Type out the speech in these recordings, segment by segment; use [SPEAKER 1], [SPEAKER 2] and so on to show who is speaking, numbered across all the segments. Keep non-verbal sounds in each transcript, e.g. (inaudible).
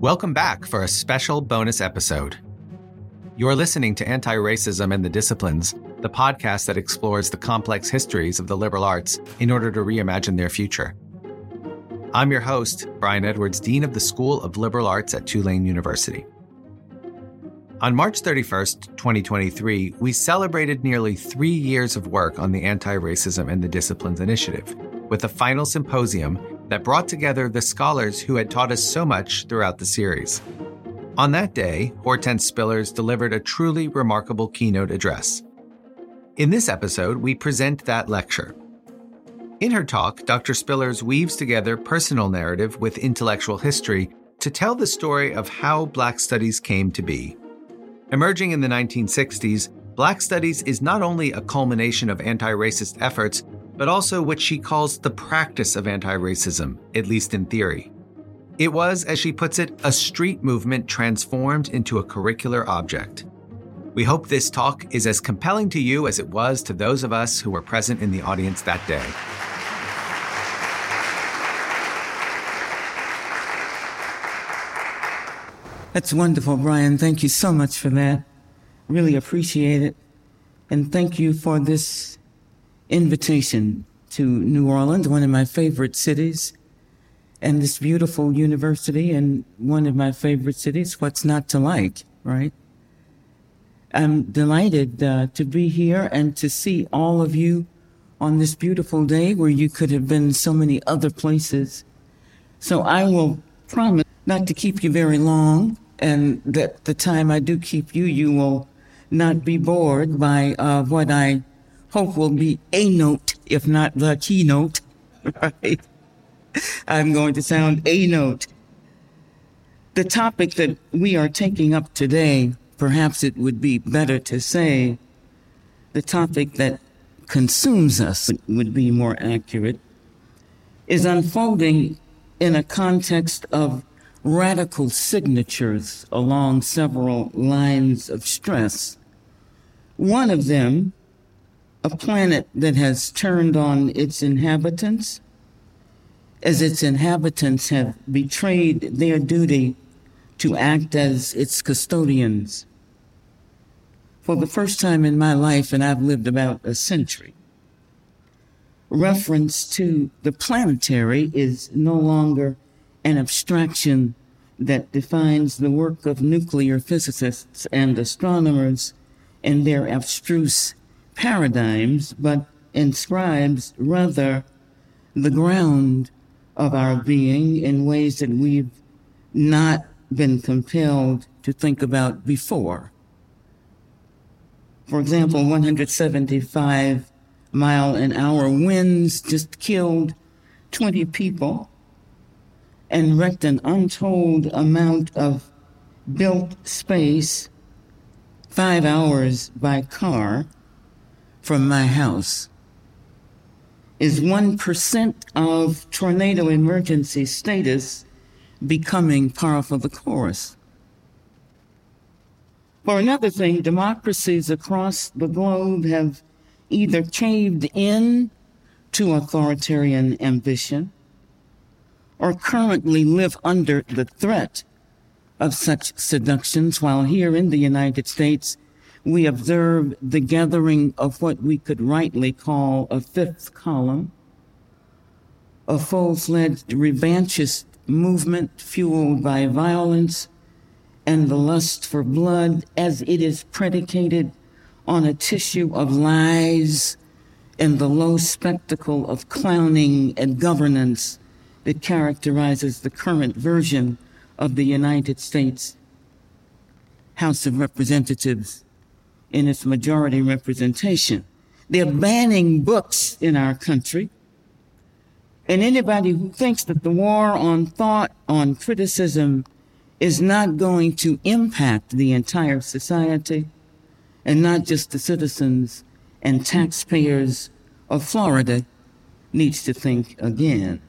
[SPEAKER 1] Welcome back for a special bonus episode. You're listening to Anti Racism and the Disciplines, the podcast that explores the complex histories of the liberal arts in order to reimagine their future. I'm your host, Brian Edwards, Dean of the School of Liberal Arts at Tulane University. On March 31st, 2023, we celebrated nearly three years of work on the Anti Racism and the Disciplines Initiative with a final symposium that brought together the scholars who had taught us so much throughout the series. On that day, Hortense Spillers delivered a truly remarkable keynote address. In this episode, we present that lecture. In her talk, Dr. Spillers weaves together personal narrative with intellectual history to tell the story of how Black Studies came to be. Emerging in the 1960s, Black Studies is not only a culmination of anti racist efforts, but also what she calls the practice of anti racism, at least in theory. It was, as she puts it, a street movement transformed into a curricular object. We hope this talk is as compelling to you as it was to those of us who were present in the audience that day.
[SPEAKER 2] That's wonderful, Brian. Thank you so much for that. Really appreciate it. And thank you for this invitation to New Orleans, one of my favorite cities, and this beautiful university, and one of my favorite cities. What's not to like, right? I'm delighted uh, to be here and to see all of you on this beautiful day where you could have been so many other places. So I will promise not to keep you very long, and that the time I do keep you, you will not be bored by uh, what I hope will be a note, if not the keynote, (laughs) right? I'm going to sound a note. The topic that we are taking up today, perhaps it would be better to say, the topic that consumes us would be more accurate, is unfolding in a context of radical signatures along several lines of stress. One of them a planet that has turned on its inhabitants, as its inhabitants have betrayed their duty to act as its custodians. For the first time in my life, and I've lived about a century, reference to the planetary is no longer an abstraction that defines the work of nuclear physicists and astronomers and their abstruse paradigms, but inscribes rather the ground of our being in ways that we've not been compelled to think about before. For example, 175 mile an hour winds just killed 20 people and wrecked an untold amount of built space five hours by car from my house is 1% of tornado emergency status becoming par for the course. For another thing, democracies across the globe have either caved in to authoritarian ambition or currently live under the threat of such seductions, while here in the United States, we observe the gathering of what we could rightly call a fifth column, a full fledged revanchist movement fueled by violence and the lust for blood as it is predicated on a tissue of lies and the low spectacle of clowning and governance that characterizes the current version of the United States House of Representatives in its majority representation. They're banning books in our country. And anybody who thinks that the war on thought, on criticism, is not going to impact the entire society and not just the citizens and taxpayers of Florida needs to think again.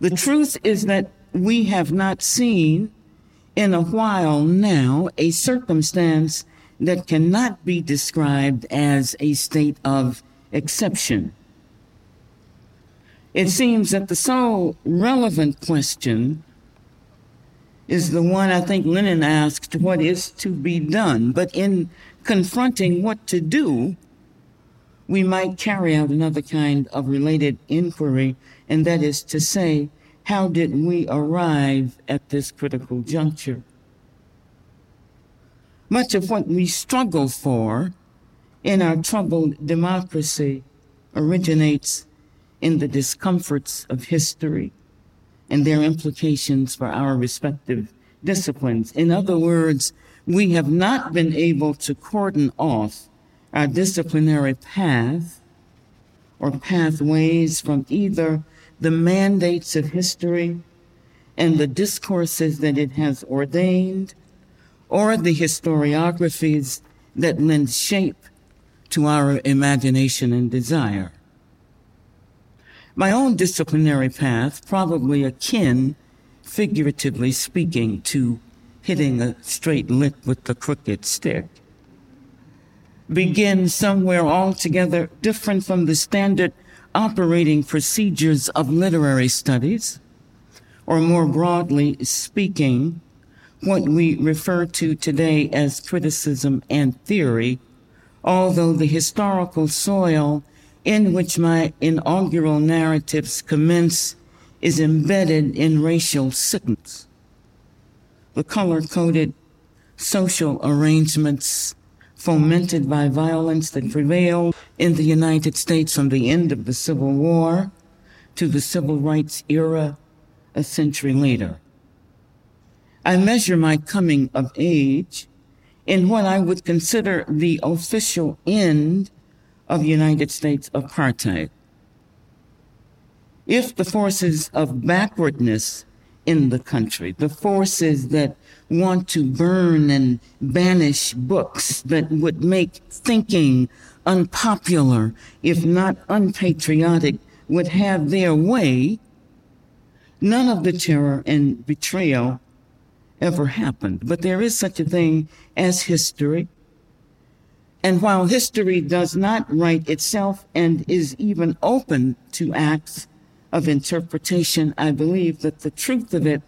[SPEAKER 2] The truth is that we have not seen in a while now a circumstance that cannot be described as a state of exception. It seems that the sole relevant question is the one I think Lenin asked, What is to be done? But in confronting what to do, we might carry out another kind of related inquiry, and that is to say, how did we arrive at this critical juncture? Much of what we struggle for in our troubled democracy originates in the discomforts of history and their implications for our respective disciplines. In other words, we have not been able to cordon off our disciplinary path or pathways from either the mandates of history and the discourses that it has ordained or the historiographies that lend shape to our imagination and desire. My own disciplinary path, probably akin, figuratively speaking, to hitting a straight lick with the crooked stick, begins somewhere altogether different from the standard operating procedures of literary studies, or more broadly speaking, what we refer to today as criticism and theory, although the historical soil in which my inaugural narratives commence is embedded in racial sickness. The color coded social arrangements fomented by violence that prevailed in the United States from the end of the Civil War to the Civil Rights era a century later. I measure my coming of age in what I would consider the official end of United States apartheid. If the forces of backwardness in the country, the forces that want to burn and banish books that would make thinking unpopular, if not unpatriotic, would have their way, none of the terror and betrayal ever happened. But there is such a thing as history. And while history does not write itself and is even open to acts of interpretation, I believe that the truth of it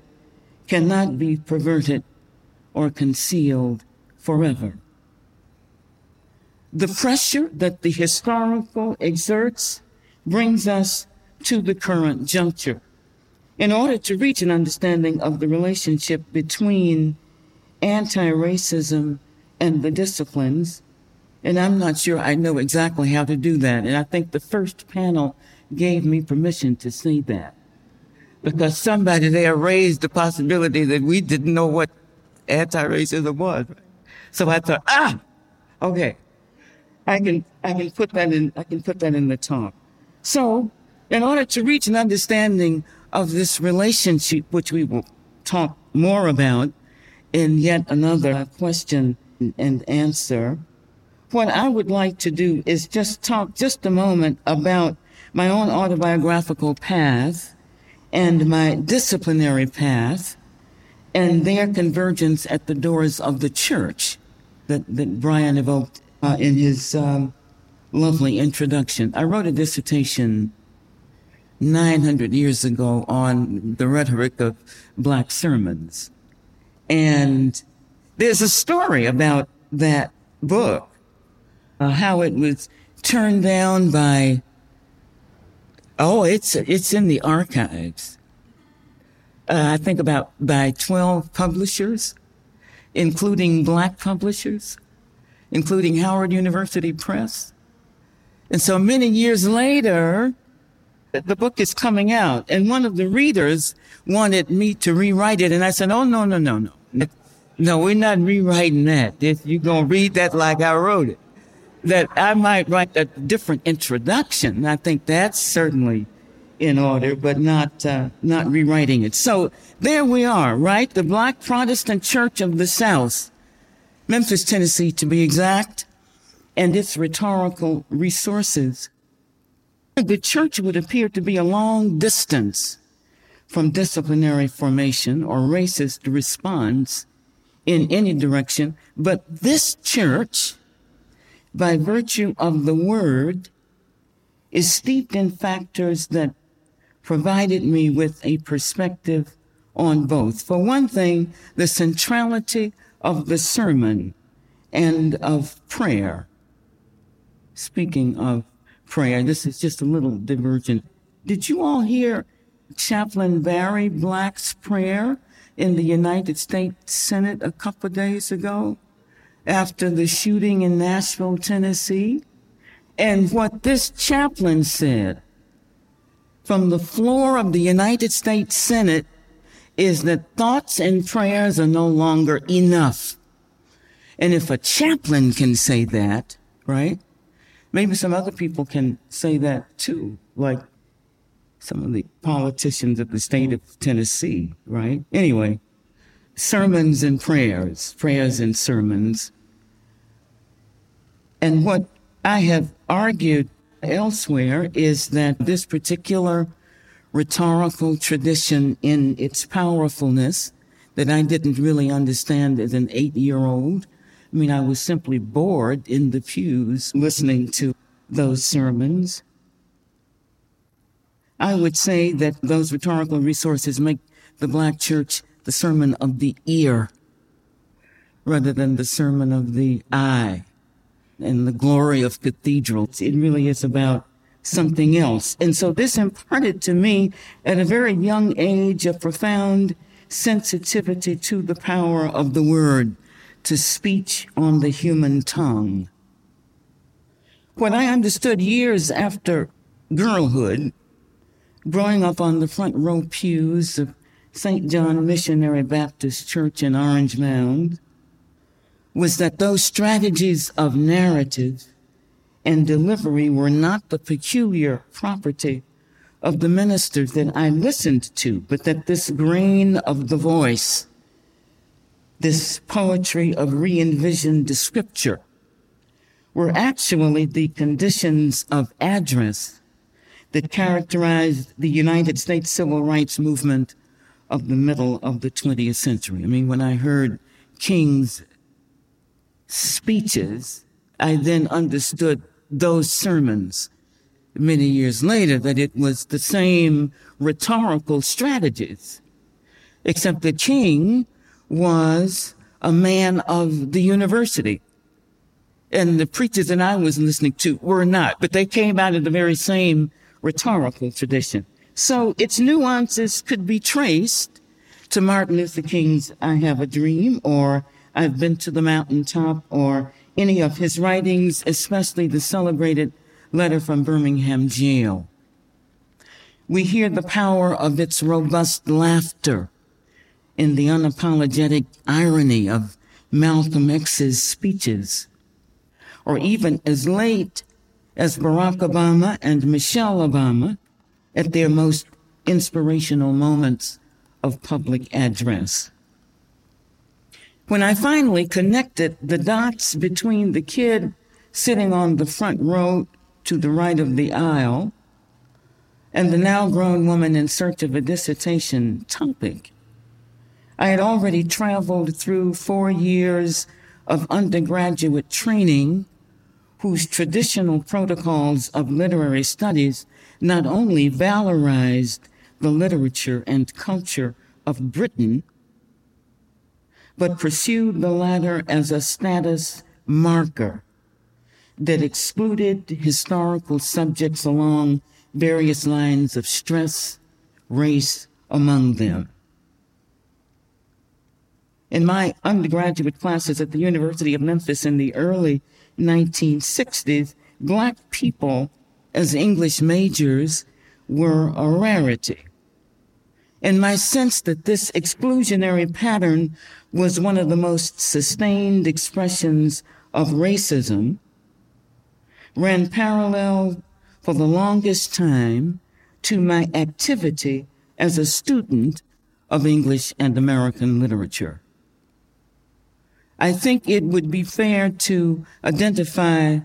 [SPEAKER 2] cannot be perverted or concealed forever. The pressure that the historical exerts brings us to the current juncture. In order to reach an understanding of the relationship between anti racism and the disciplines, and I'm not sure I know exactly how to do that. And I think the first panel gave me permission to say that. Because somebody there raised the possibility that we didn't know what anti-racism was. So I thought, ah, okay. I can I can put that in I can put that in the talk. So in order to reach an understanding of this relationship, which we will talk more about in yet another question and answer, what I would like to do is just talk just a moment about my own autobiographical path and my disciplinary path and their convergence at the doors of the church that, that Brian evoked uh, in his um, lovely introduction. I wrote a dissertation 900 years ago on the rhetoric of black sermons. And there's a story about that book uh, how it was turned down by oh it's it's in the archives. Uh, i think about by 12 publishers including black publishers including howard university press. And so many years later the book is coming out and one of the readers wanted me to rewrite it and i said oh no no no no. No we're not rewriting that. You're to read that like i wrote it that I might write a different introduction. I think that's certainly in order, but not uh, not rewriting it. So there we are, right? The Black Protestant Church of the South, Memphis, Tennessee, to be exact, and its rhetorical resources. The church would appear to be a long distance from disciplinary formation or racist response in any direction, but this church by virtue of the word is steeped in factors that provided me with a perspective on both. For one thing, the centrality of the sermon and of prayer. Speaking of prayer, this is just a little divergent. Did you all hear Chaplain Barry Black's prayer in the United States Senate a couple of days ago after the shooting in Nashville, Tennessee? And what this chaplain said from the floor of the United States Senate is that thoughts and prayers are no longer enough. And if a chaplain can say that, right? Maybe some other people can say that too, like some of the politicians of the state of Tennessee, right? Anyway, sermons and prayers, prayers and sermons. And what I have argued elsewhere is that this particular rhetorical tradition in its powerfulness that I didn't really understand as an eight year old. I mean, I was simply bored in the pews listening to those sermons. I would say that those rhetorical resources make the black church the sermon of the ear rather than the sermon of the eye and the glory of cathedrals. It really is about something else. And so this imparted to me at a very young age a profound sensitivity to the power of the word, to speech on the human tongue. What I understood years after girlhood, growing up on the front row pews of St. John Missionary Baptist Church in Orange Mound, was that those strategies of narrative and delivery were not the peculiar property of the ministers that I listened to, but that this grain of the voice, this poetry of re envisioned scripture, were actually the conditions of address that characterized the United States civil rights movement of the middle of the 20th century. I mean, when I heard King's speeches, I then understood those sermons many years later that it was the same rhetorical strategies, except the king was a man of the university. And the preachers that I was listening to were not, but they came out of the very same rhetorical tradition. So its nuances could be traced to Martin Luther King's I Have a Dream or I've Been to the Mountaintop or any of his writings, especially the celebrated letter from Birmingham jail. We hear the power of its robust laughter in the unapologetic irony of Malcolm X's speeches, or even as late as Barack Obama and Michelle Obama at their most inspirational moments of public address. When I finally connected the dots between the kid sitting on the front row to the right of the aisle and the now grown woman in search of a dissertation topic, I had already traveled through four years of undergraduate training whose traditional protocols of literary studies not only valorized the literature and culture of Britain, but pursued the latter as a status marker that excluded historical subjects along various lines of stress, race among them. In my undergraduate classes at the University of Memphis in the early 1960s, black people as English majors were a rarity. And my sense that this exclusionary pattern was one of the most sustained expressions of racism ran parallel for the longest time to my activity as a student of English and American literature. I think it would be fair to identify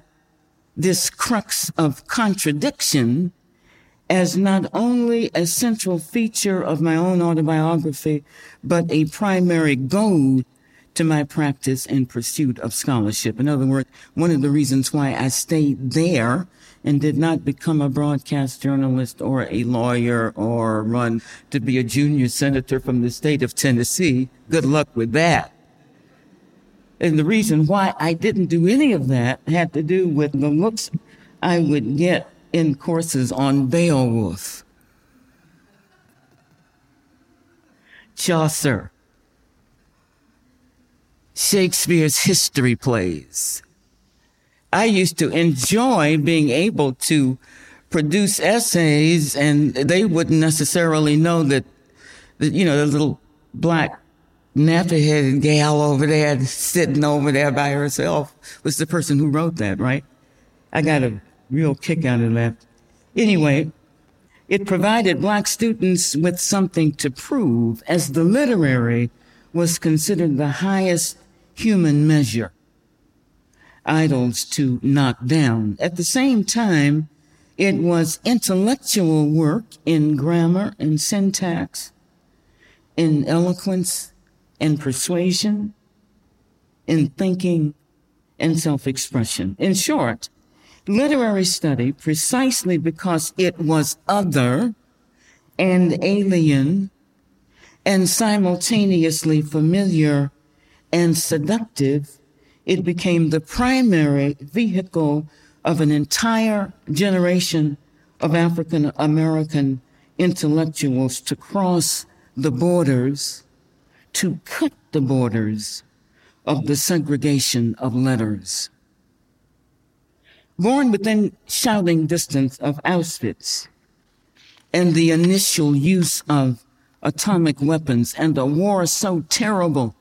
[SPEAKER 2] this crux of contradiction as not only a central feature of my own autobiography, but a primary goal to my practice and pursuit of scholarship. In other words, one of the reasons why I stayed there and did not become a broadcast journalist or a lawyer or run to be a junior senator from the state of Tennessee. Good luck with that. And the reason why I didn't do any of that had to do with the looks I would get in courses on Beowulf, Chaucer, Shakespeare's history plays. I used to enjoy being able to produce essays and they wouldn't necessarily know that, that you know, the little black nappy headed gal over there sitting over there by herself was the person who wrote that, right? I got a real kick out of that. Anyway, it provided black students with something to prove as the literary was considered the highest human measure idols to knock down. At the same time, it was intellectual work in grammar and syntax, in eloquence and persuasion, in thinking and self expression. In short, literary study, precisely because it was other and alien and simultaneously familiar and seductive, it became the primary vehicle of an entire generation of African American intellectuals to cross the borders, to cut the borders of the segregation of letters. Born within shouting distance of Auschwitz and the initial use of atomic weapons and a war so terrible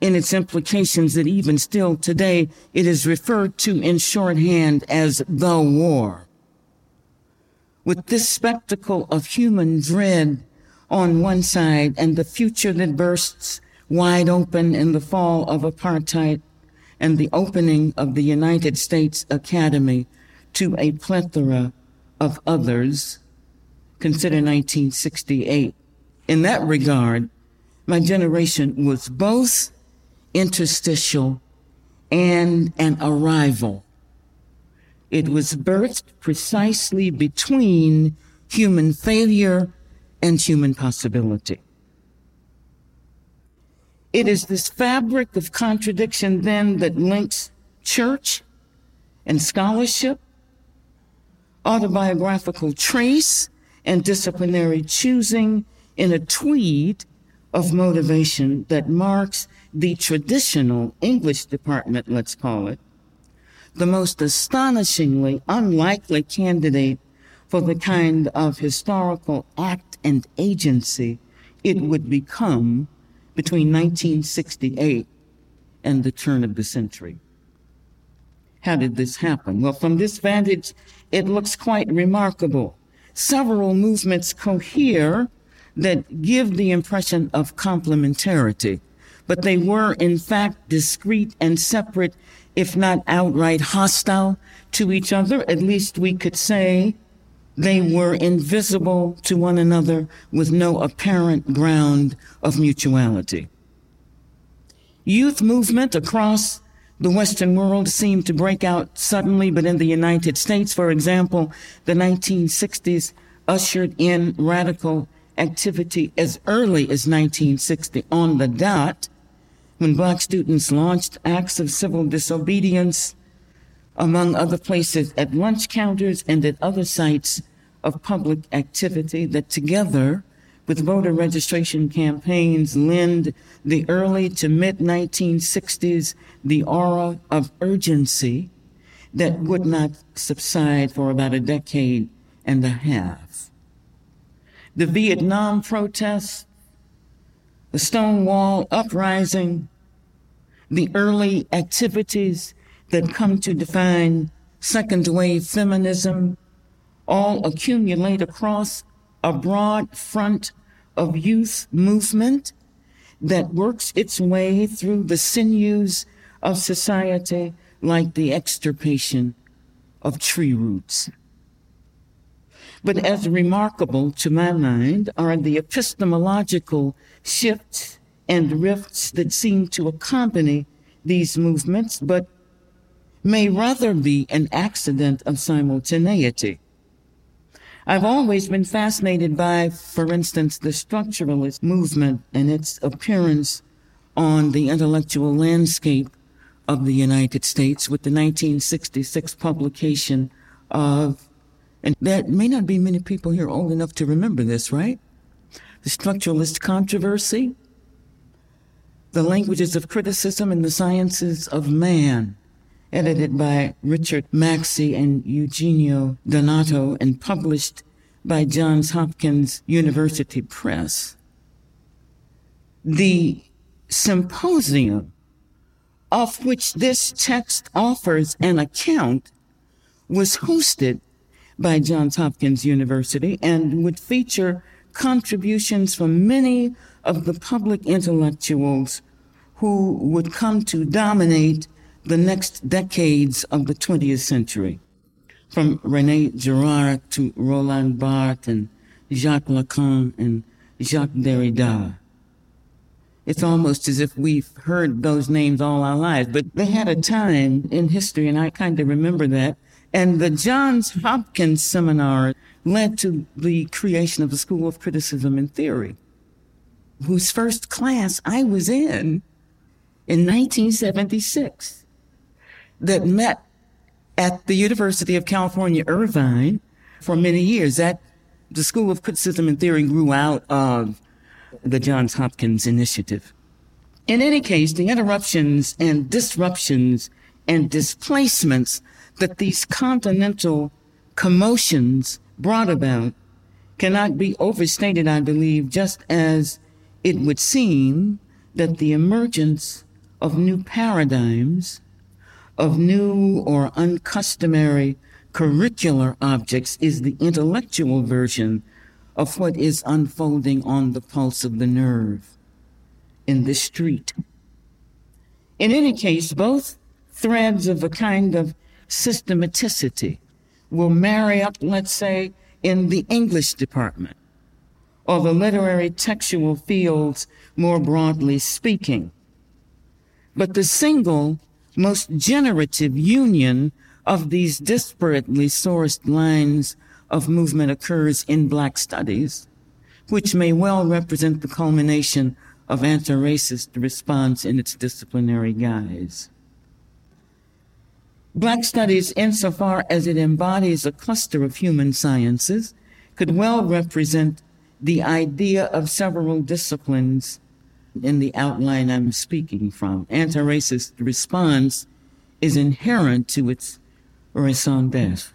[SPEAKER 2] in its implications that even still today it is referred to in shorthand as the war. With this spectacle of human dread on one side and the future that bursts wide open in the fall of apartheid and the opening of the United States Academy to a plethora of others, consider 1968. In that regard, my generation was both interstitial, and an arrival. It was birthed precisely between human failure and human possibility. It is this fabric of contradiction then that links church and scholarship, autobiographical trace and disciplinary choosing in a tweed of motivation that marks the traditional English department, let's call it, the most astonishingly unlikely candidate for the kind of historical act and agency it would become between 1968 and the turn of the century. How did this happen? Well, from this vantage, it looks quite remarkable. Several movements cohere that give the impression of complementarity, but they were in fact discrete and separate, if not outright hostile to each other. At least we could say they were invisible to one another with no apparent ground of mutuality. Youth movement across the Western world seemed to break out suddenly, but in the United States, for example, the 1960s ushered in radical activity as early as 1960 on the dot when black students launched acts of civil disobedience, among other places at lunch counters and at other sites of public activity that together with voter registration campaigns lend the early to mid 1960s the aura of urgency that would not subside for about a decade and a half. The Vietnam protests, the Stonewall uprising, the early activities that come to define second wave feminism all accumulate across a broad front of youth movement that works its way through the sinews of society like the extirpation of tree roots. But as remarkable to my mind are the epistemological shifts and rifts that seem to accompany these movements, but may rather be an accident of simultaneity. I've always been fascinated by, for instance, the structuralist movement and its appearance on the intellectual landscape of the United States with the 1966 publication of, and there may not be many people here old enough to remember this, right? The structuralist controversy, the languages of criticism and the sciences of man, edited by Richard Macksey and Eugenio Donato and published by Johns Hopkins University Press. The symposium of which this text offers an account was hosted by Johns Hopkins University and would feature contributions from many of the public intellectuals who would come to dominate the next decades of the 20th century, from Rene Girard to Roland Barthes and Jacques Lacan and Jacques Derrida. It's almost as if we've heard those names all our lives, but they had a time in history, and I kind of remember that. And the Johns Hopkins seminar led to the creation of the School of Criticism and Theory, whose first class I was in in 1976 that met at the University of California, Irvine for many years. That the School of Criticism and Theory grew out of the Johns Hopkins Initiative. In any case, the interruptions and disruptions and displacements that these continental commotions brought about cannot be overstated, I believe, just as it would seem that the emergence of new paradigms of new or uncustomary curricular objects is the intellectual version of what is unfolding on the pulse of the nerve in the street. In any case, both threads of a kind of systematicity will marry up, let's say, in the English department or the literary textual fields more broadly speaking. But the single most generative union of these disparately sourced lines of movement occurs in Black studies, which may well represent the culmination of anti-racist response in its disciplinary guise. Black studies, insofar as it embodies a cluster of human sciences, could well represent the idea of several disciplines in the outline I'm speaking from. Anti-racist response is inherent to its raison d'etre.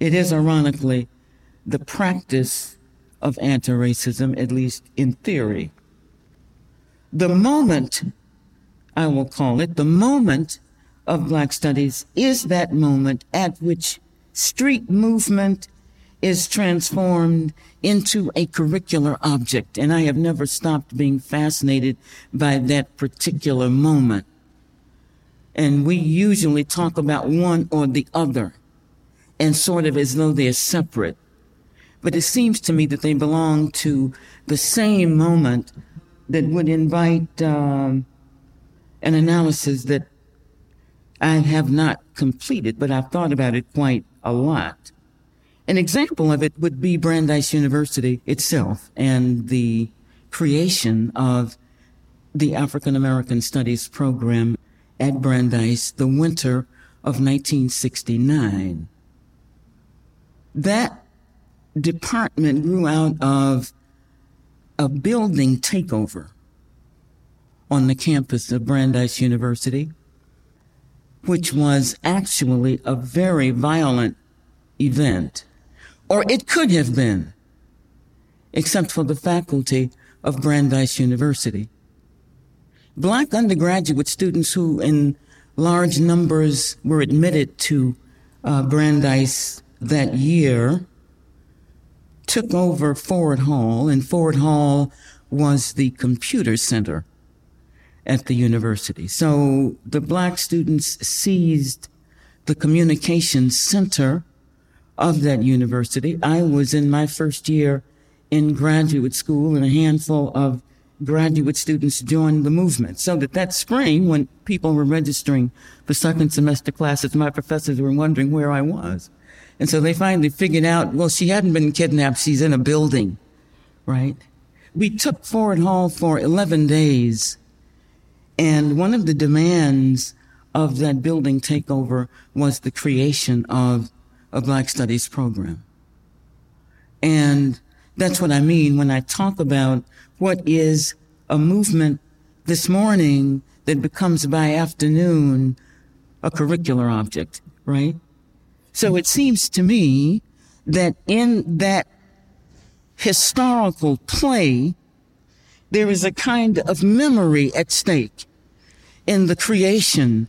[SPEAKER 2] It is ironically the practice of anti-racism, at least in theory. The moment, I will call it, the moment of Black Studies is that moment at which street movement is transformed into a curricular object. And I have never stopped being fascinated by that particular moment. And we usually talk about one or the other and sort of as though they're separate. But it seems to me that they belong to the same moment that would invite um, an analysis that I have not completed, but I've thought about it quite a lot. An example of it would be Brandeis University itself and the creation of the African American Studies program at Brandeis the winter of 1969. That department grew out of a building takeover on the campus of Brandeis University, which was actually a very violent event or it could have been, except for the faculty of Brandeis University. Black undergraduate students who in large numbers were admitted to uh, Brandeis that year took over Ford Hall, and Ford Hall was the computer center at the university. So the black students seized the communications center of that university. I was in my first year in graduate school, and a handful of graduate students joined the movement. So that that spring, when people were registering for second semester classes, my professors were wondering where I was. And so they finally figured out, well, she hadn't been kidnapped. She's in a building, right? We took Ford Hall for 11 days. And one of the demands of that building takeover was the creation of a Black Studies program. And that's what I mean when I talk about what is a movement this morning that becomes by afternoon a curricular object, right? So it seems to me that in that historical play, there is a kind of memory at stake in the creation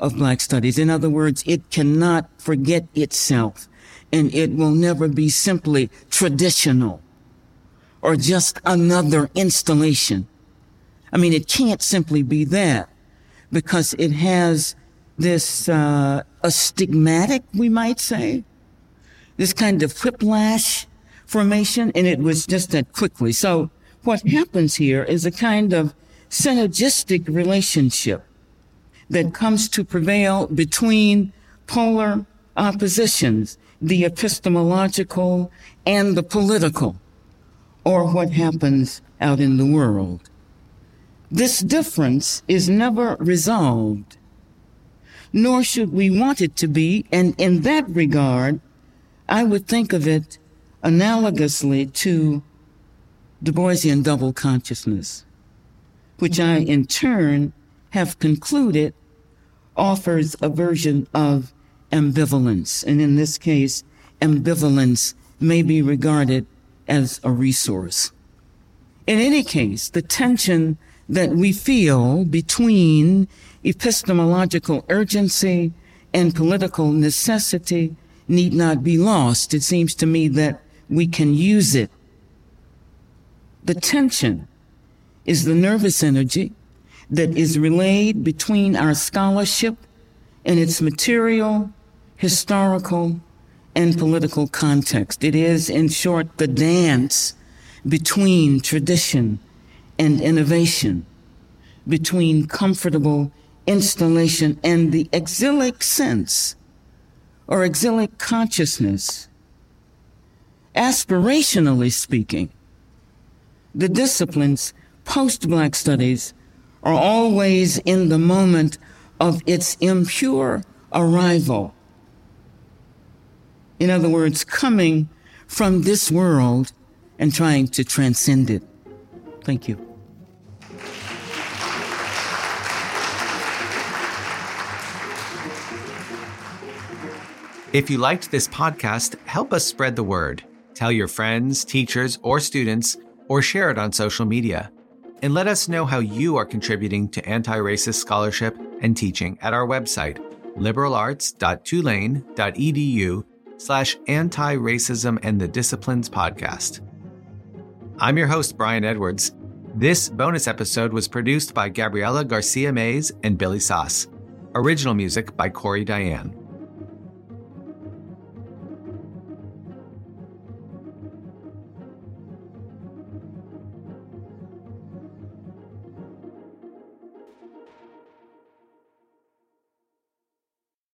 [SPEAKER 2] of Black Studies. In other words, it cannot forget itself and it will never be simply traditional or just another installation. I mean, it can't simply be that because it has this, uh, a stigmatic, we might say, this kind of whiplash formation, and it was just that quickly. So what happens here is a kind of synergistic relationship that comes to prevail between polar oppositions, the epistemological and the political, or what happens out in the world. This difference is never resolved, nor should we want it to be, and in that regard, I would think of it analogously to Du Boisian double consciousness, which I in turn have concluded offers a version of ambivalence. And in this case, ambivalence may be regarded as a resource. In any case, the tension that we feel between epistemological urgency and political necessity need not be lost. It seems to me that we can use it. The tension is the nervous energy that is relayed between our scholarship and its material, historical, and political context. It is, in short, the dance between tradition and innovation, between comfortable installation and the exilic sense or exilic consciousness. Aspirationally speaking, the disciplines post Black studies are always in the moment of its impure arrival. In other words, coming from this world and trying to transcend it. Thank you.
[SPEAKER 1] If you liked this podcast, help us spread the word. Tell your friends, teachers, or students, or share it on social media and let us know how you are contributing to anti-racist scholarship and teaching at our website, liberalarts.tulane.edu slash anti-racism and the disciplines podcast. I'm your host, Brian Edwards. This bonus episode was produced by Gabriela Garcia Mayes and Billy Saas. Original music by Cory Diane.